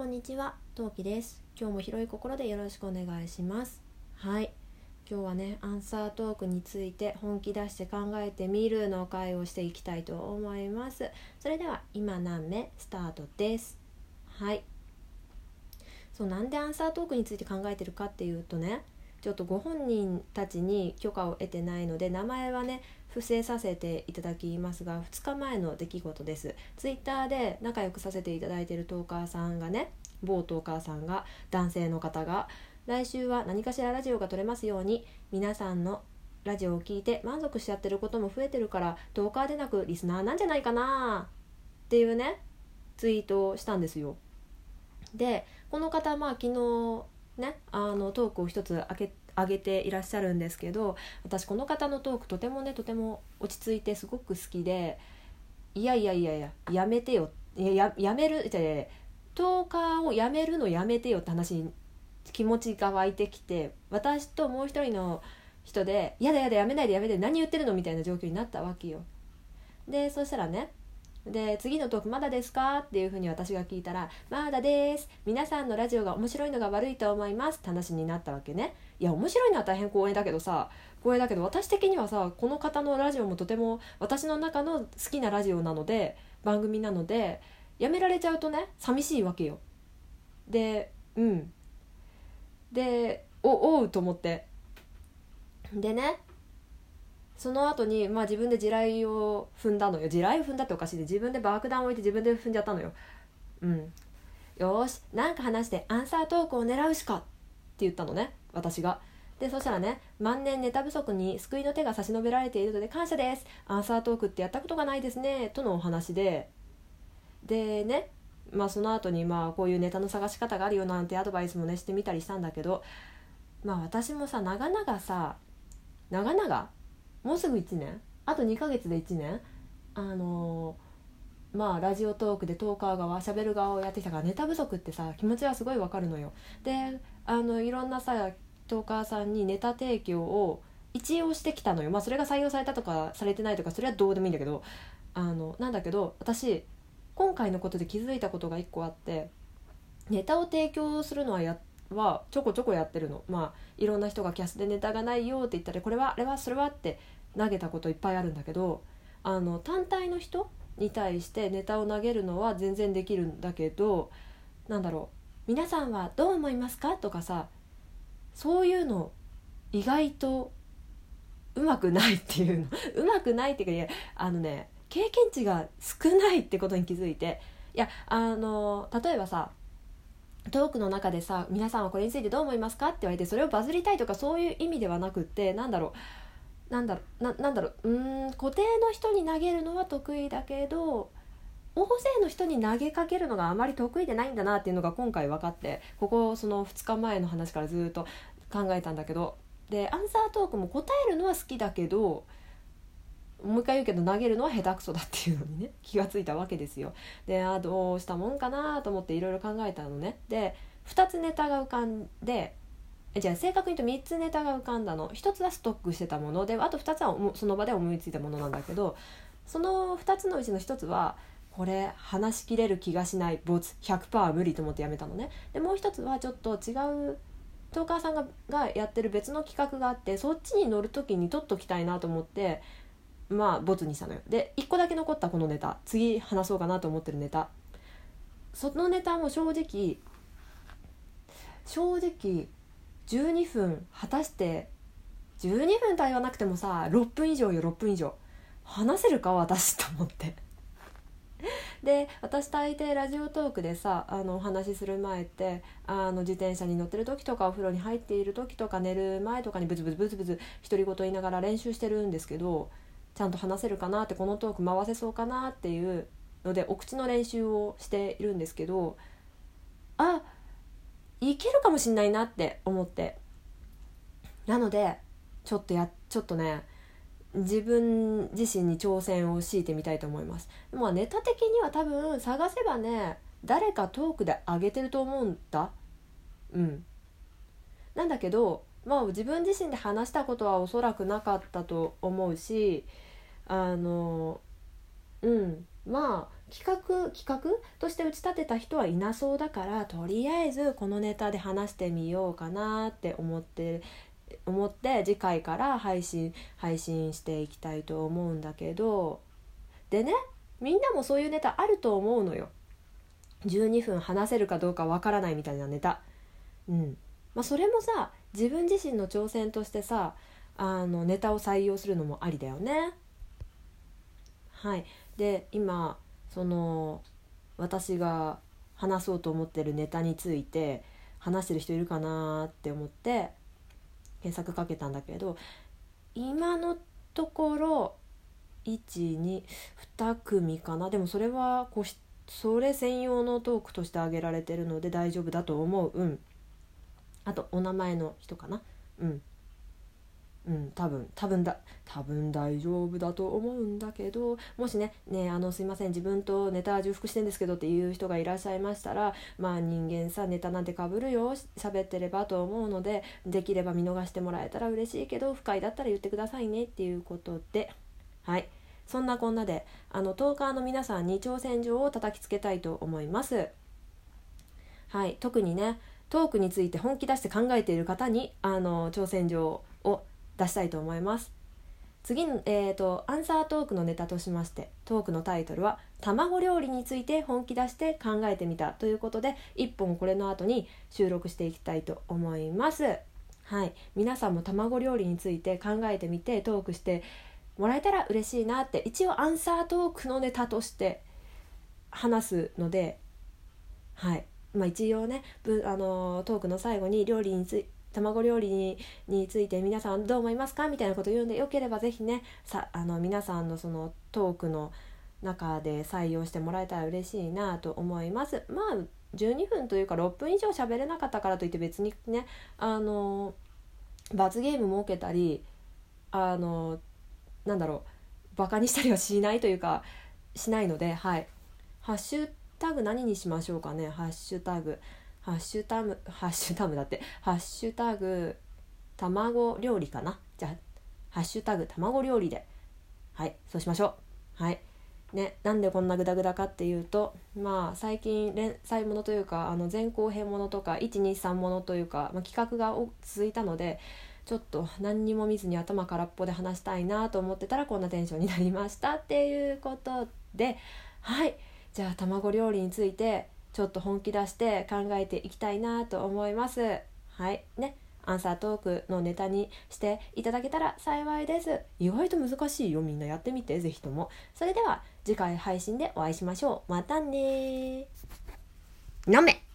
こんにちは、トウキです。今日も広い心でよろしくお願いします。はい。今日はね、アンサートークについて本気出して考えてみるの会をしていきたいと思います。それでは今何目スタートです。はい。そうなんでアンサートークについて考えてるかっていうとね、ちょっとご本人たちに許可を得てないので名前はね伏せさせていただきますが2日前の出来事です。ツイッターで仲良くさせていただいているトーカーさんがね某トーカーさんが男性の方が来週は何かしらラジオが撮れますように皆さんのラジオを聞いて満足しちゃってることも増えてるからトーカーでなくリスナーなんじゃないかなっていうねツイートをしたんですよ。でこの方まあ昨日ねあのトークを一つ開け上げていらっしゃるんですけど私この方のトークとてもねとても落ち着いてすごく好きでいやいやいやいややめてよややめるじゃトーカーをやめるのやめてよって話に気持ちが湧いてきて私ともう一人の人で「やだやだやめないでやめて何言ってるの?」みたいな状況になったわけよ。でそしたらねで次のトークまだですか？っていうふうに私が聞いたら「まだです。皆さんのラジオが面白いのが悪いと思います」って話になったわけね。いや面白いのは大変光栄だけどさ光栄だけど私的にはさこの方のラジオもとても私の中の好きなラジオなので番組なのでやめられちゃうとね寂しいわけよ。でうん。でおおうと思って。でねその後にまあ自分で地雷を踏んだのよ。地雷を踏んだっておかしいで自分で爆弾を置いて自分で踏んじゃったのよ。うん。よし。なんか話してアンサートークを狙うしかって言ったのね。私が。でそしたらね万年ネタ不足に救いの手が差し伸べられているので感謝です。アンサートークってやったことがないですね。とのお話で。でね。まあその後にまあこういうネタの探し方があるよなんてアドバイスもねしてみたりしたんだけど。まあ私もさ長々さ長々もうすぐ1年？あと2ヶ月で1年？あのーまあラジオトークでトーカー側しゃべる側をやってきたからネタ不足ってさ気持ちはすごいわかるのよ。であのいろんなさトーカーさんにネタ提供を一応してきたのよ。まあそれが採用されたとかされてないとかそれはどうでもいいんだけどあのなんだけど私今回のことで気づいたことが1個あってネタを提供するのはやってはちょこちょこやってるの。まあいろんな人がキャスでネタがないよって言ったらこれはあれはそれはって投げたこといっぱいあるんだけどあの単体の人に対してネタを投げるのは全然できるんだけどなんだろう皆さんはどう思いますかとかさそういうの意外とうまくないっていうの。うまくないっていうかいやあのね経験値が少ないってことに気づいて。いやあの例えばさトークの中でさ皆さんはこれについてどう思いますかって言われてそれをバズりたいとかそういう意味ではなくってなんだろうなんだろうななんだろううん固定の人に投げるのは得意だけど大勢の人に投げかけるのがあまり得意でないんだなっていうのが今回分かってここその2日前の話からずっと考えたんだけどでアンサートークも答えるのは好きだけどもう一回言うけど投げるのは下手くそだっていうのにね 気がついたわけですよ。であどうしたもんかなと思っていろいろ考えたのね。で2つネタが浮かんでじゃあ正確に言うと3つネタが浮かんだの1つはストックしてたものであと2つはその場で思いついたものなんだけどその2つのうちの1つはこれ話しきれる気がしないボツ100%は無理と思ってやめたのね。でもう1つはちょっと違うトーカーさんがやってる別の企画があってそっちに乗る時に取っときたいなと思ってまあボツにしたのよ。で1個だけ残ったこのネタ。次話そうかなと思ってるネタ。そのネタも正直正直12分果たして12分とは言わなくてもさ6分以上よ6分以上。話せるか私と思って。で私大抵ラジオトークでさあのお話しする前ってあの自転車に乗ってる時とかお風呂に入っている時とか寝る前とかにブツブツブツブツ独り言言いながら練習してるんですけどちゃんと話せるかなってこのトーク回せそうかなっていうのでお口の練習をしているんですけどあいけるかもしんないなって思って。なのでちょっとやちょっとね自分自身に挑戦を強いてみたいと思います。まあネタ的には多分探せばね誰かトークで上げてると思うんだ。うん。なんだけどまあ自分自身で話したことはおそらくなかったと思うしあのうんまあ企画企画として打ち立てた人はいなそうだからとりあえずこのネタで話してみようかなって思って思って次回から配信配信していきたいと思うんだけどでねみんなもそういうネタあると思うのよ。12分話せるかどうかわからないみたいなネタ。うんまあ、それもさ自分自身の挑戦としてさあのネタを採用するのもありだよね。はい、で今その私が話そうと思ってるネタについて話してる人いるかなって思って検索かけたんだけど今のところ122組かな。でもそれはこうそれ専用のトークとして挙げられてるので大丈夫だと思う。うん。あとお名前の人かな？うん。うん多分多分だ多分大丈夫だと思うんだけどもしねねあのすいません自分とネタ重複してんですけどっていう人がいらっしゃいましたらまあ人間さネタなんてかぶるよ喋ってればと思うのでできれば見逃してもらえたら嬉しいけど不快だったら言ってくださいねっていうことで。はい。そんなこんなであのトーカーの皆さんに挑戦状を叩きつけたいと思います。はい。特にねトークについて本気出して考えている方にあの挑戦状を出したいと思います。次の、えーと、アンサートークのネタとしましてトークのタイトルは「卵料理について本気出して考えてみた」ということで1本これの後に収録していきたいと思います。はい、皆さんも卵料理について考えてみてトークしてもらえたら嬉しいなって一応アンサートークのネタとして話すので、はい。まあ、一応ねあのトークの最後に料理につ卵料理について皆さんどう思いますかみたいなこと言うんでよければ是非ねさあの皆さんのそのトークの中で採用してもらえたら嬉しいなと思います。まあ12分というか6分以上喋れなかったからといって別にねあの罰ゲーム設けたりあのなんだろうバカにしたりはしないというかしないのではいハッシュタグ何にしましょうかね？ハッシュタグ。ハッシュタグハッシュタグだって。ハッシュタグ卵料理かな？じゃあハッシュタグ卵料理で。はいそうしましょう。はい。ねなんでこんなグダグダかっていうとまあ最近連載ものというかあの前後編ものとか123ものというか、まあ、企画が続いたのでちょっと何にも見ずに頭空っぽで話したいなと思ってたらこんなテンションになりましたっていうことではい。じゃあ卵料理についてちょっと本気出して考えていきたいなと思います。はい。ね。アンサートークのネタにしていただけたら幸いです。意外と難しいよ。みんなやってみて。是非とも。それでは次回配信でお会いしましょう。またね飲め。